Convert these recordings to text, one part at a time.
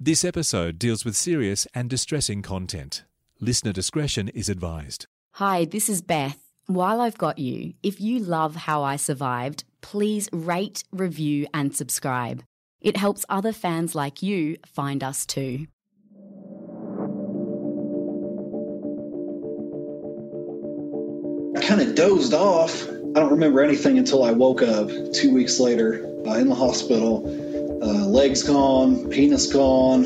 This episode deals with serious and distressing content. Listener discretion is advised. Hi, this is Beth. While I've got you, if you love how I survived, please rate, review, and subscribe. It helps other fans like you find us too. I kind of dozed off. I don't remember anything until I woke up two weeks later uh, in the hospital. Uh, legs gone, penis gone.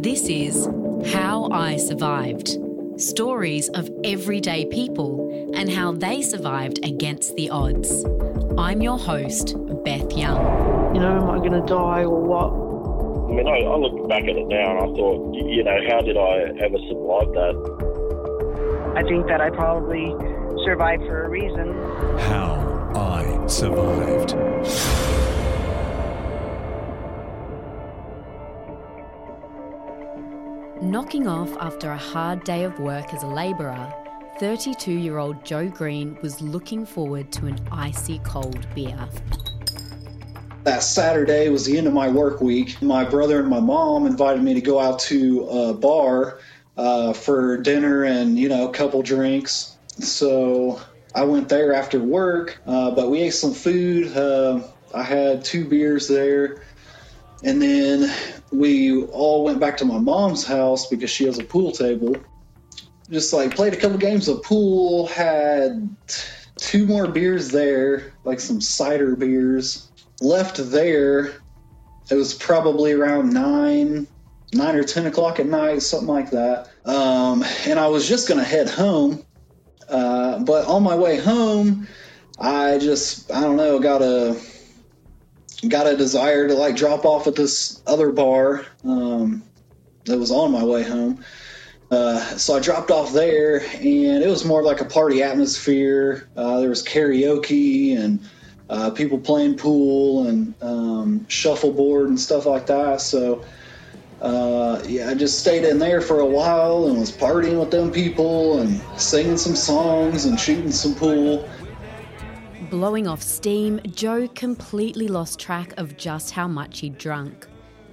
This is How I Survived stories of everyday people and how they survived against the odds. I'm your host, Beth Young. You know, am I going to die or what? I mean, I, I look back at it now and I thought, you know, how did I ever survive that? I think that I probably survived for a reason. How I Survived. Knocking off after a hard day of work as a labourer, 32 year old Joe Green was looking forward to an icy cold beer. That Saturday was the end of my work week. My brother and my mom invited me to go out to a bar uh, for dinner and, you know, a couple drinks. So I went there after work, uh, but we ate some food. Uh, I had two beers there. And then we all went back to my mom's house because she has a pool table. Just like played a couple games of pool, had two more beers there, like some cider beers. Left there, it was probably around nine, nine or ten o'clock at night, something like that. Um, and I was just gonna head home, uh, but on my way home, I just I don't know got a got a desire to like drop off at this other bar um, that was on my way home. Uh, so I dropped off there, and it was more like a party atmosphere. Uh, there was karaoke and uh, people playing pool and um, shuffleboard and stuff like that. So uh, yeah, I just stayed in there for a while and was partying with them people and singing some songs and shooting some pool. Blowing off steam, Joe completely lost track of just how much he'd drunk.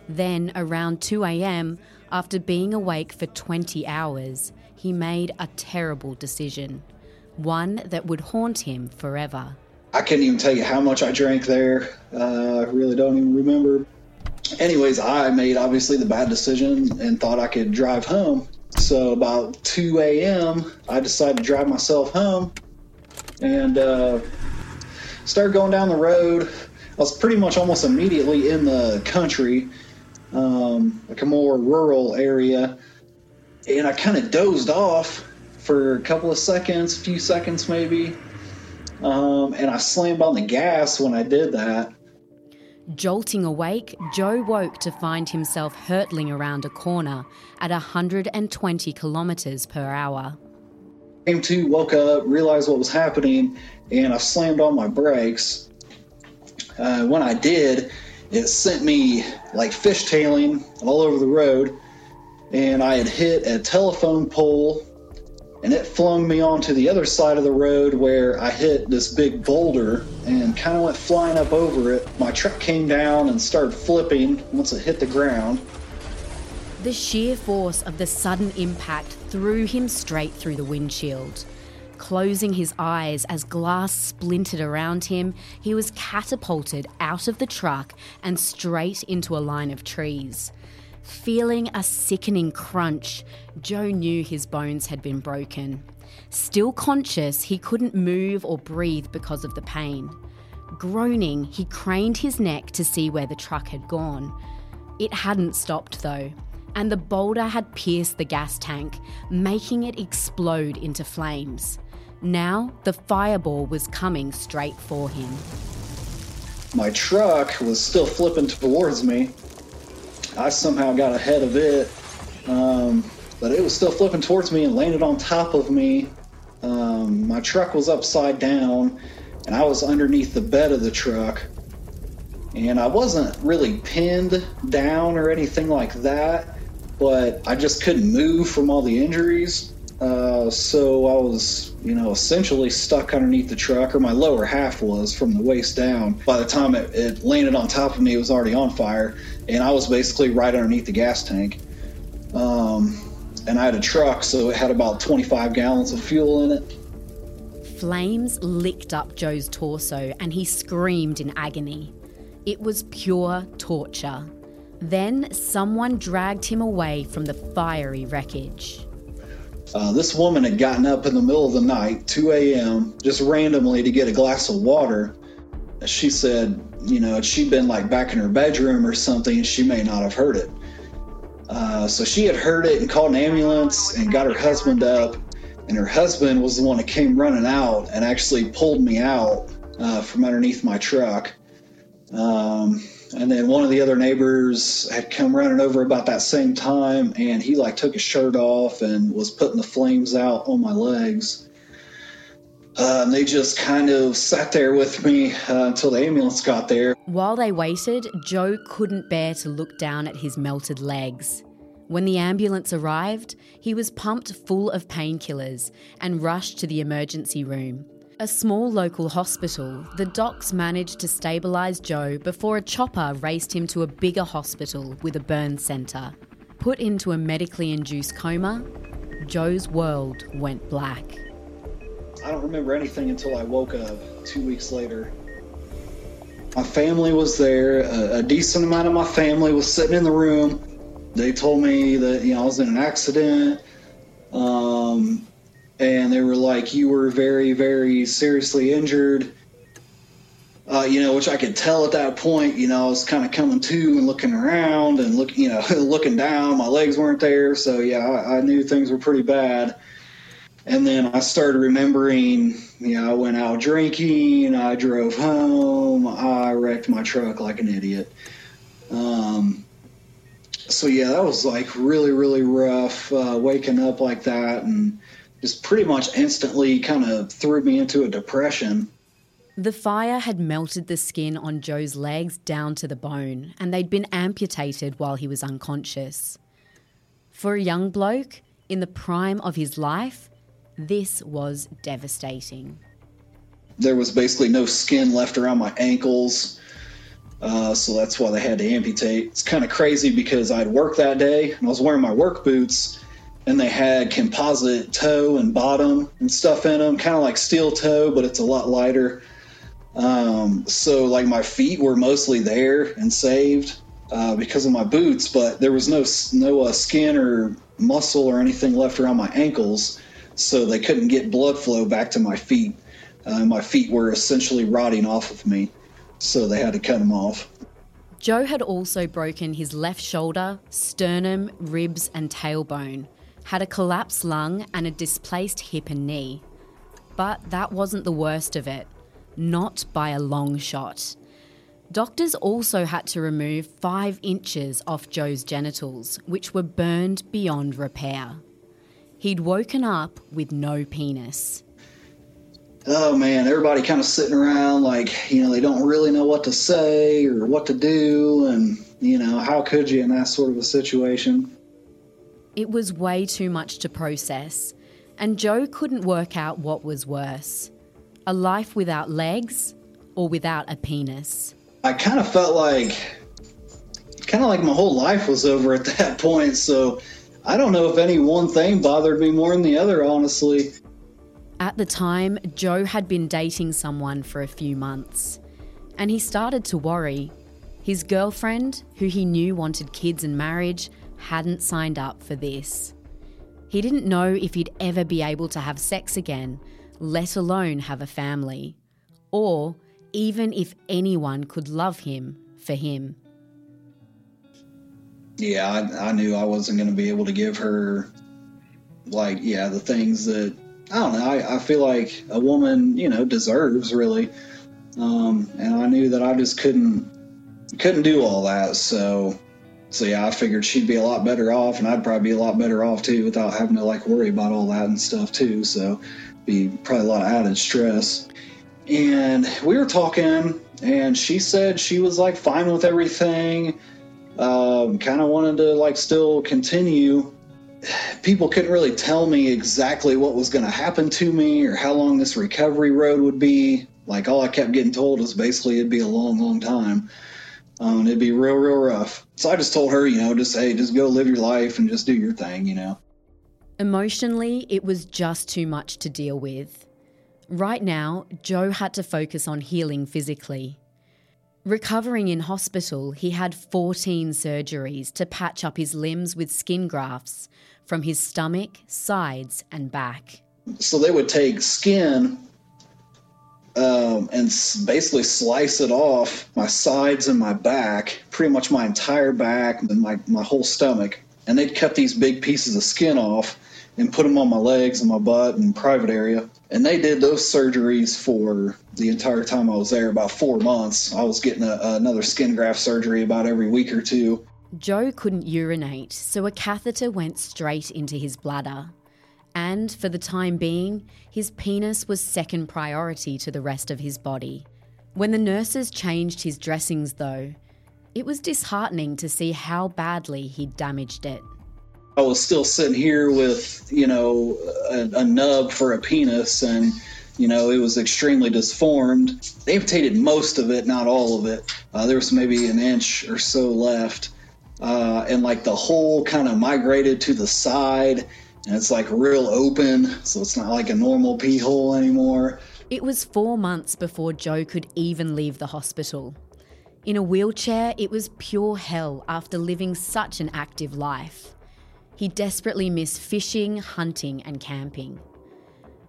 Then, around 2 am, after being awake for 20 hours, he made a terrible decision. One that would haunt him forever. I couldn't even tell you how much I drank there. Uh, I really don't even remember. Anyways, I made obviously the bad decision and thought I could drive home. So about 2 a.m., I decided to drive myself home and uh, started going down the road. I was pretty much almost immediately in the country, um, like a more rural area, and I kind of dozed off for a couple of seconds, a few seconds maybe. Um, and I slammed on the gas when I did that. Jolting awake, Joe woke to find himself hurtling around a corner at 120 kilometres per hour. Came to, woke up, realized what was happening, and I slammed on my brakes. Uh, when I did, it sent me like fishtailing all over the road, and I had hit a telephone pole, and it flung me onto the other side of the road where I hit this big boulder and kind of went flying up over it. My truck came down and started flipping once it hit the ground. The sheer force of the sudden impact threw him straight through the windshield. Closing his eyes as glass splintered around him, he was catapulted out of the truck and straight into a line of trees. Feeling a sickening crunch, Joe knew his bones had been broken. Still conscious, he couldn't move or breathe because of the pain. Groaning, he craned his neck to see where the truck had gone. It hadn't stopped though, and the boulder had pierced the gas tank, making it explode into flames. Now, the fireball was coming straight for him. my truck was still flipping towards me. I somehow got ahead of it, um, but it was still flipping towards me and landed on top of me. Um, my truck was upside down, and I was underneath the bed of the truck. And I wasn't really pinned down or anything like that, but I just couldn't move from all the injuries. Uh, so I was, you know, essentially stuck underneath the truck, or my lower half was from the waist down. By the time it, it landed on top of me, it was already on fire, and I was basically right underneath the gas tank. Um, and I had a truck, so it had about 25 gallons of fuel in it. Flames licked up Joe's torso and he screamed in agony. It was pure torture. Then someone dragged him away from the fiery wreckage. Uh, this woman had gotten up in the middle of the night, 2 a.m., just randomly to get a glass of water. She said, you know, had she been like back in her bedroom or something, she may not have heard it. Uh, so she had heard it and called an ambulance and got her husband up. And her husband was the one that came running out and actually pulled me out uh, from underneath my truck. Um, and then one of the other neighbors had come running over about that same time, and he like took his shirt off and was putting the flames out on my legs. Uh, and they just kind of sat there with me uh, until the ambulance got there. While they waited, Joe couldn't bear to look down at his melted legs. When the ambulance arrived, he was pumped full of painkillers and rushed to the emergency room. A small local hospital, the docs managed to stabilise Joe before a chopper raced him to a bigger hospital with a burn centre. Put into a medically induced coma, Joe's world went black. I don't remember anything until I woke up two weeks later. My family was there. A, decent amount of my family was sitting in the room. They told me that you know I was in an accident, um, and they were like, "You were very, very seriously injured." Uh, you know, which I could tell at that point. You know, I was kind of coming to and looking around and look, you know, looking down. My legs weren't there, so yeah, I, I knew things were pretty bad. And then I started remembering, you know, I went out drinking, I drove home, I wrecked my truck like an idiot. Um, so yeah, that was like really, really rough uh, waking up like that and just pretty much instantly kind of threw me into a depression. The fire had melted the skin on Joe's legs down to the bone, and they'd been amputated while he was unconscious. For a young bloke, in the prime of his life, this was devastating. There was basically no skin left around my ankles, uh, so that's why they had to amputate. It's kind of crazy because I'd worked that day and I was wearing my work boots, and they had composite toe and bottom and stuff in them, kind of like steel toe, but it's a lot lighter. Um, so like my feet were mostly there and saved uh, because of my boots, but there was no no uh, skin or muscle or anything left around my ankles so they couldn't get blood flow back to my feet. Uh, my feet were essentially rotting off of me, so they had to cut them off. Joe had also broken his left shoulder, sternum, ribs, and tailbone, had a collapsed lung, and a displaced hip and knee. But that wasn't the worst of it, not by a long shot. Doctors also had to remove five inches off Joe's genitals, which were burned beyond repair. He'd woken up with no penis. Oh man, everybody kind of sitting around like, you know, they don't really know what to say or what to do. And, you know, how could you in that sort of a situation? It was way too much to process, and Joe couldn't work out what was worse a life without legs or without a penis. I kind of felt like, kind of like my whole life was over at that point. So, I don't know if any one thing bothered me more than the other, honestly. At the time, Joe had been dating someone for a few months, and he started to worry. His girlfriend, who he knew wanted kids and marriage, hadn't signed up for this. He didn't know if he'd ever be able to have sex again, let alone have a family, or even if anyone could love him for him yeah, I, I knew I wasn't going to be able to give her, like, yeah, the things that I don't know. I, I feel like a woman, you know, deserves really. um, and I knew that I just couldn't couldn't do all that. So, so yeah, I figured she'd be a lot better off, and I'd probably be a lot better off too, without having to like worry about all that and stuff too. So, be probably a lot of added stress. And we were talking, and she said she was like fine with everything. Um, kind of wanted to like still continue. People couldn't really tell me exactly what was going to happen to me or how long this recovery road would be. Like all I kept getting told was basically it'd be a long, long time. Um, it'd be real, real rough. So I just told her, you know, just hey, just go live your life and just do your thing, you know. Emotionally, it was just too much to deal with. Right now, Joe had to focus on healing physically. Recovering in hospital, he had 14 surgeries to patch up his limbs with skin grafts from his stomach, sides, and back. So they would take skin um, and basically slice it off my sides and my back, pretty much my entire back and my, my whole stomach. And they'd cut these big pieces of skin off and put them on my legs and my butt and private area. And they did those surgeries for the entire time I was there, about four months. I was getting a, another skin graft surgery about every week or two. Joe couldn't urinate, so a catheter went straight into his bladder. And for the time being, his penis was second priority to the rest of his body. When the nurses changed his dressings, though, it was disheartening to see how badly he'd damaged it. I was still sitting here with, you know, a, a nub for a penis, and, you know, it was extremely disformed. They amputated most of it, not all of it. Uh, there was maybe an inch or so left. Uh, and like the hole kind of migrated to the side and it's like real open, so it's not like a normal pee hole anymore. It was four months before Joe could even leave the hospital. In a wheelchair, it was pure hell after living such an active life. He desperately missed fishing, hunting, and camping.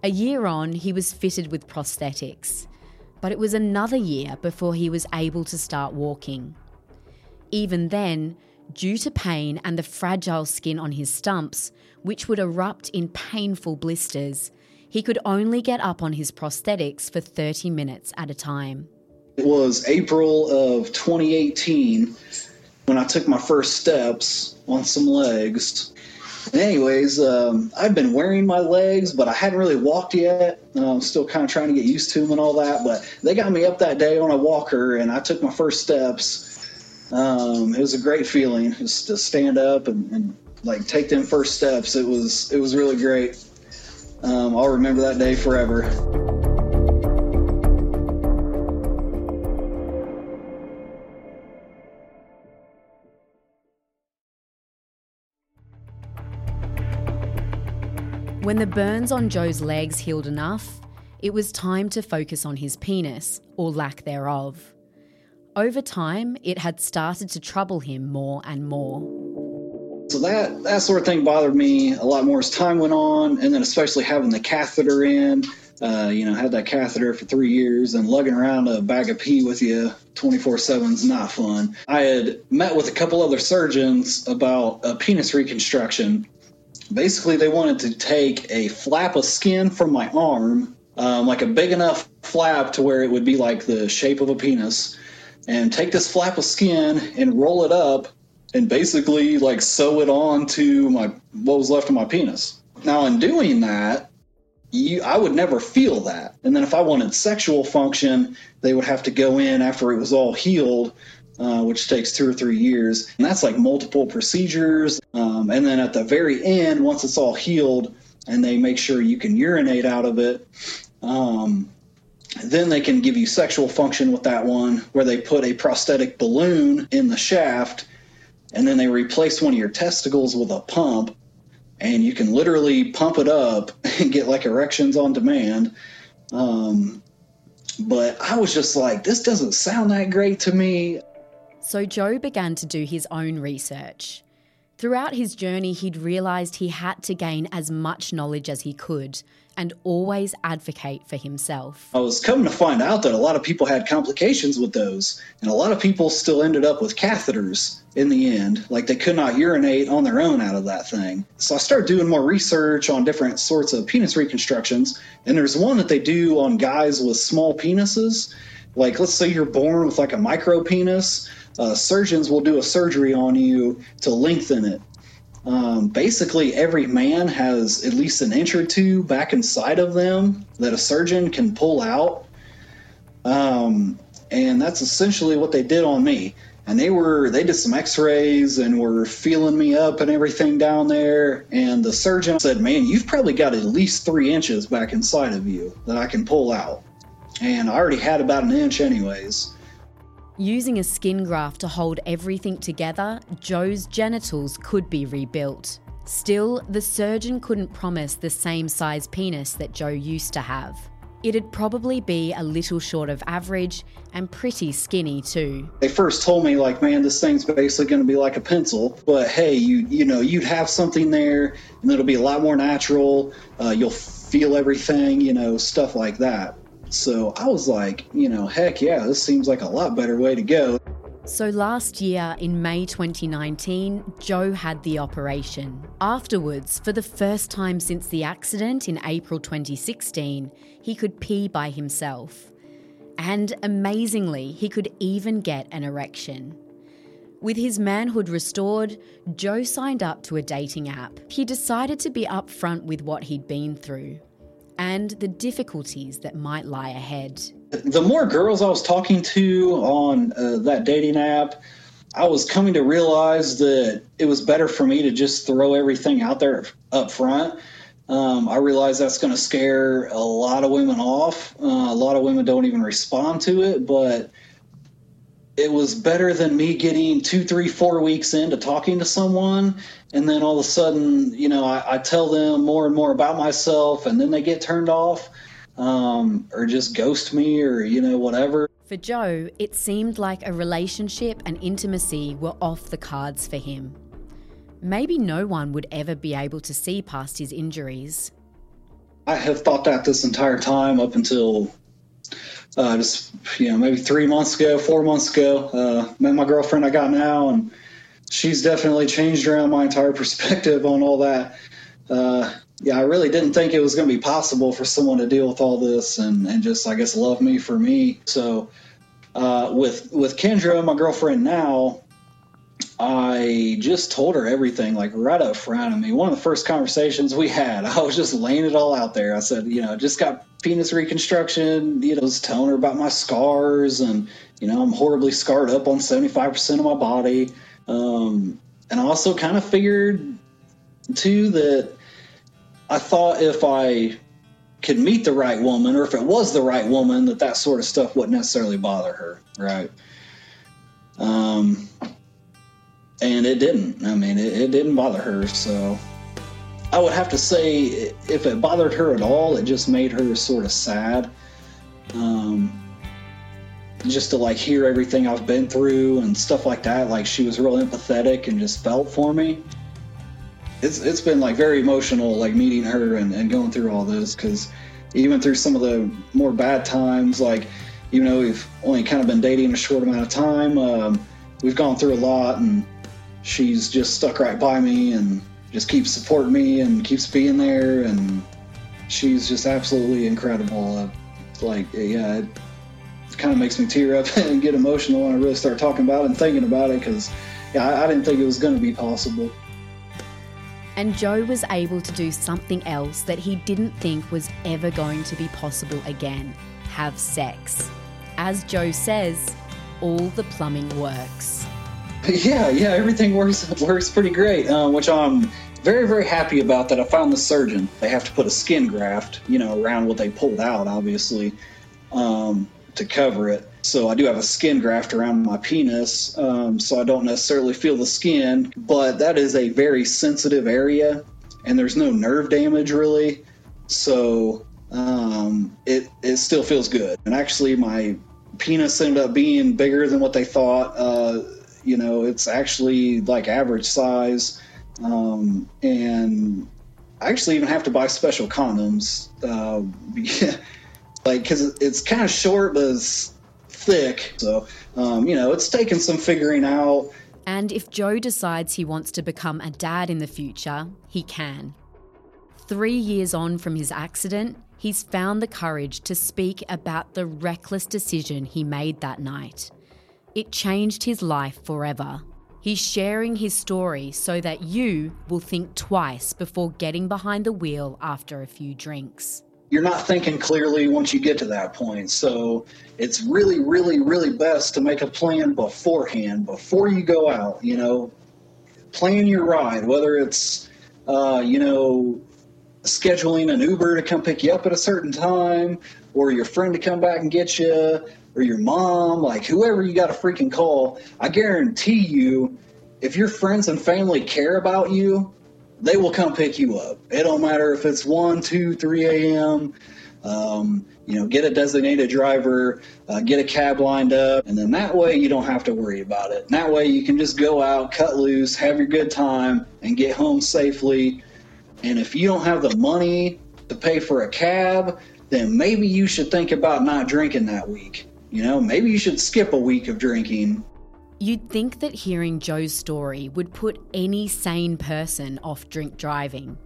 A year on, he was fitted with prosthetics, but it was another year before he was able to start walking. Even then, due to pain and the fragile skin on his stumps, which would erupt in painful blisters, he could only get up on his prosthetics for 30 minutes at a time. It was April of 2018 when I took my first steps on some legs. anyways, um, I've been wearing my legs, but I hadn't really walked yet. Uh, I'm still kind of trying to get used to them and all that. But they got me up that day on a walker, and I took my first steps. Um, it was a great feeling just to stand up and, and like take them first steps. It was it was really great. Um, I'll remember that day forever. When the burns on Joe's legs healed enough, it was time to focus on his penis, or lack thereof. Over time, it had started to trouble him more and more. So that that sort of thing bothered me a lot more as time went on, and then especially having the catheter in. Uh, you know, had that catheter for three years and lugging around a bag of pee with you 24 7 is not fun. I had met with a couple other surgeons about a penis reconstruction. Basically, they wanted to take a flap of skin from my arm, um, like a big enough flap to where it would be like the shape of a penis, and take this flap of skin and roll it up and basically like sew it on to my what was left of my penis. Now in doing that, you I would never feel that. And then if I wanted sexual function, they would have to go in after it was all healed, uh, which takes two or three years. And that's like multiple procedures. Um, and then at the very end, once it's all healed, and they make sure you can urinate out of it. Um, then they can give you sexual function with that one, where they put a prosthetic balloon in the shaft and then they replace one of your testicles with a pump and you can literally pump it up and get like erections on demand. Um, but i was just like this doesn't sound that great to me. So joe began to do his own research throughout his journey he'd realised he had to gain as much knowledge as he could and always advocate for himself. I was coming to find out that a lot of people had complications with those, and a lot of people still ended up with catheters in the end. Like they could not urinate on their own out of that thing. So I started doing more research on different sorts of penis reconstructions, and there's one that they do on guys with small penises. Like, let's say you're born with like a micro penis, uh, surgeons will do a surgery on you to lengthen it. Um, basically, every man has at least an inch or two back inside of them that a surgeon can pull out. Um, and that's essentially what they did on me. And they were they did some X-rays and were feeling me up and everything down there. And the surgeon said, "Man, you've probably got at least three inches back inside of you that I can pull out." And I already had about an inch, anyways. Using a skin graft to hold everything together, Joe's genitals could be rebuilt. Still, the surgeon couldn't promise the same size penis that Joe used to have. It'd probably be a little short of average and pretty skinny too. They first told me like, man, this thing's basically going to be like a pencil, but hey, you you know, you'd have something there, and it'll be a lot more natural. Uh, you'll feel everything, you know, stuff like that. So I was like, you know, heck yeah, this seems like a lot better way to go. So last year, in May 2019, Joe had the operation. Afterwards, for the first time since the accident in April 2016, he could pee by himself. And amazingly, he could even get an erection. With his manhood restored, Joe signed up to a dating app. He decided to be upfront with what he'd been through and the difficulties that might lie ahead. The more girls I was talking to on uh, that dating app, I was coming to realize that it was better for me to just throw everything out there up front. Um, I realize that's going to scare a lot of women off. Uh, a lot of women don't even respond to it, but it was better than me getting two, three, four weeks into talking to someone, and then all of a sudden, you know, I, I tell them more and more about myself, and then they get turned off, um, or just ghost me, or you know, whatever. For Joe, it seemed like a relationship and intimacy were off the cards for him. Maybe no one would ever be able to see past his injuries. I have thought that this entire time up until uh, just you know maybe three months ago, four months ago. Uh, met my girlfriend I got now, and she's definitely changed around my entire perspective on all that. Uh, yeah, I really didn't think it was going to be possible for someone to deal with all this and, and just I guess love me for me. So uh, with with Kendra, my girlfriend now, I just told her everything like right up front of me. One of the first conversations we had, I was just laying it all out there. I said, you know, just got penis reconstruction, you know, was telling her about my scars and, you know, I'm horribly scarred up on 75% of my body. Um, and I also kind of figured too that I thought if I could meet the right woman or if it was the right woman, that that sort of stuff wouldn't necessarily bother her. Right. Um, and it didn't. I mean, it, it didn't bother her. So I would have to say, if it bothered her at all, it just made her sort of sad. Um, just to like hear everything I've been through and stuff like that. Like she was real empathetic and just felt for me. It's it's been like very emotional, like meeting her and, and going through all this because even through some of the more bad times, like even though we've only kind of been dating a short amount of time, um, we've gone through a lot and she's just stuck right by me and just keeps supporting me and keeps being there and she's just absolutely incredible uh, like yeah it, kind of makes me tear up and get emotional when i really start talking about it and thinking about it because yeah I didn't think it was going to be possible and Joe was able to do something else that he didn't think was ever going to be possible again have sex. As Joe says, all the plumbing works. Yeah, yeah, everything works works pretty great, uh, which I'm very very happy about. That I found the surgeon. They have to put a skin graft, you know, around what they pulled out, obviously, um, to cover it. So I do have a skin graft around my penis, um, so I don't necessarily feel the skin, but that is a very sensitive area, and there's no nerve damage really. So um, it it still feels good. And actually, my penis ended up being bigger than what they thought. Uh, you know, it's actually like average size. Um, and I actually even have to buy special condoms. Uh, like, because it's kind of short, but it's thick. So, um, you know, it's taken some figuring out. And if Joe decides he wants to become a dad in the future, he can. Three years on from his accident, he's found the courage to speak about the reckless decision he made that night. It changed his life forever. He's sharing his story so that you will think twice before getting behind the wheel after a few drinks. You're not thinking clearly once you get to that point. So it's really, really, really best to make a plan beforehand, before you go out. You know, plan your ride, whether it's, uh, you know, scheduling an Uber to come pick you up at a certain time, or your friend to come back and get you, or your mom, like whoever you got to freaking call. I guarantee you, if your friends and family care about you, they will come pick you up. It don't matter if it's 1, 2, 3 a.m. Um, you know, get a designated driver, uh, get a cab lined up, and then that way you don't have to worry about it. And that way you can just go out, cut loose, have your good time, and get home safely. And if you don't have the money to pay for a cab, then maybe you should think about not drinking that week. You know, maybe you should skip a week of drinking. You'd think that hearing Joe's story would put any sane person off drink driving.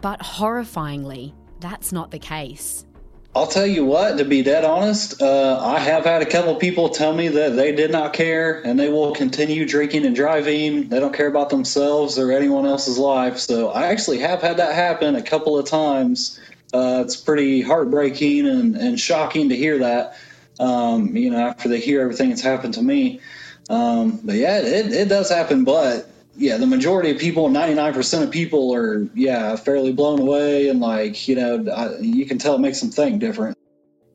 But horrifyingly, that's not the case. I'll tell you what, to be dead honest, uh, I have had a couple people tell me that they did not care and they will continue drinking and driving. They don't care about themselves or anyone else's life. So I actually have had that happen a couple of times. Uh, it's pretty heartbreaking and, and shocking to hear that, um, you know, after they hear everything that's happened to me. Um, but yeah, it, it does happen. But yeah, the majority of people, 99% of people are, yeah, fairly blown away. And like, you know, I, you can tell it makes them think different.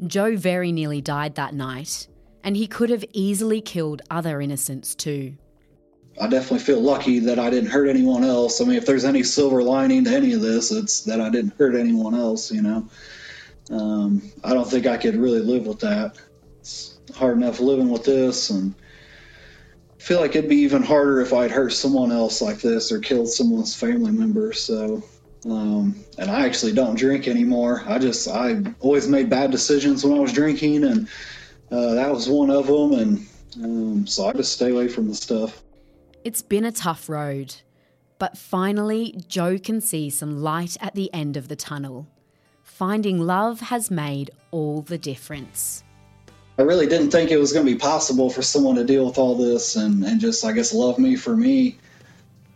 Joe very nearly died that night, and he could have easily killed other innocents too. I definitely feel lucky that I didn't hurt anyone else. I mean, if there's any silver lining to any of this, it's that I didn't hurt anyone else, you know. Um, I don't think I could really live with that. Hard enough living with this and feel like it'd be even harder if I'd hurt someone else like this or killed someone's family member. So, um, and I actually don't drink anymore. I just I always made bad decisions when I was drinking, and uh, that was one of them. And um, so I just stay away from the stuff. It's been a tough road, but finally, Joe can see some light at the end of the tunnel. Finding love has made all the difference. I really didn't think it was going to be possible for someone to deal with all this and, and just, I guess, love me for me.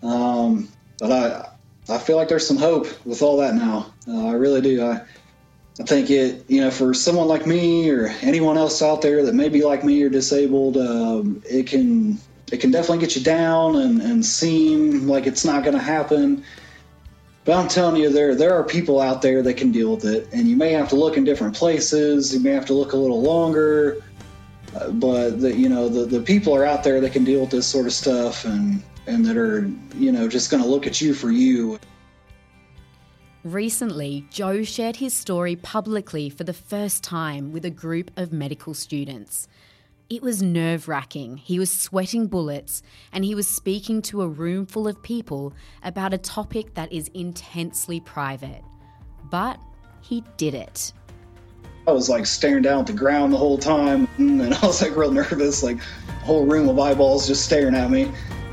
Um, but I, I feel like there's some hope with all that now. Uh, I really do. I, I think it, you know, for someone like me or anyone else out there that may be like me or disabled, um, it can, it can definitely get you down and, and seem like it's not going to happen. But I'm telling you, there there are people out there that can deal with it, and you may have to look in different places. You may have to look a little longer, uh, but the, you know the the people are out there that can deal with this sort of stuff, and and that are you know just going to look at you for you. Recently, Joe shared his story publicly for the first time with a group of medical students. It was nerve wracking. He was sweating bullets and he was speaking to a room full of people about a topic that is intensely private. But he did it. I was like staring down at the ground the whole time and I was like real nervous, like a whole room of eyeballs just staring at me.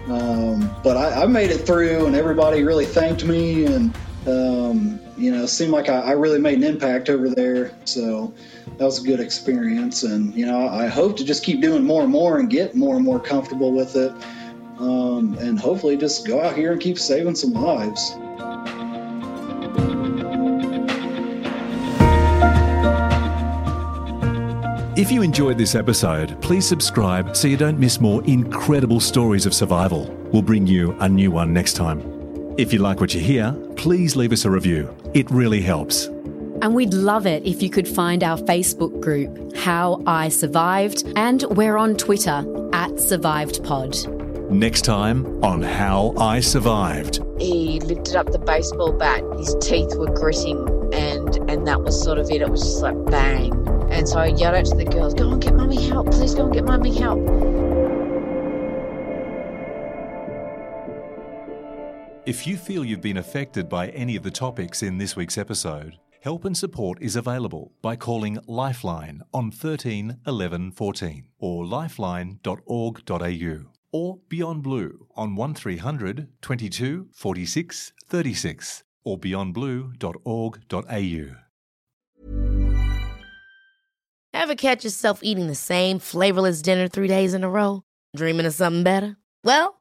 Um, but I, I, made it through and everybody really thanked me and, um, you know, seemed like I, I really made an impact over there. So, that was a good experience. And, you know, I hope to just keep doing more and more and get more and more comfortable with it. Um, and hopefully just go out here and keep saving some lives. If you enjoyed this episode, please subscribe so you don't miss more incredible stories of survival. We'll bring you a new one next time. If you like what you hear, please leave us a review. It really helps. And we'd love it if you could find our Facebook group, How I Survived, and we're on Twitter at SurvivedPod. Next time on How I Survived. He lifted up the baseball bat, his teeth were gritting, and, and that was sort of it. It was just like bang. And so I yelled out to the girls, Go and get mummy help, please go and get mummy help. If you feel you've been affected by any of the topics in this week's episode, Help and support is available by calling Lifeline on 13 11 14 or lifeline.org.au or Beyond Blue on 1300 22 46 36 or beyondblue.org.au. Ever catch yourself eating the same flavorless dinner three days in a row? Dreaming of something better? Well,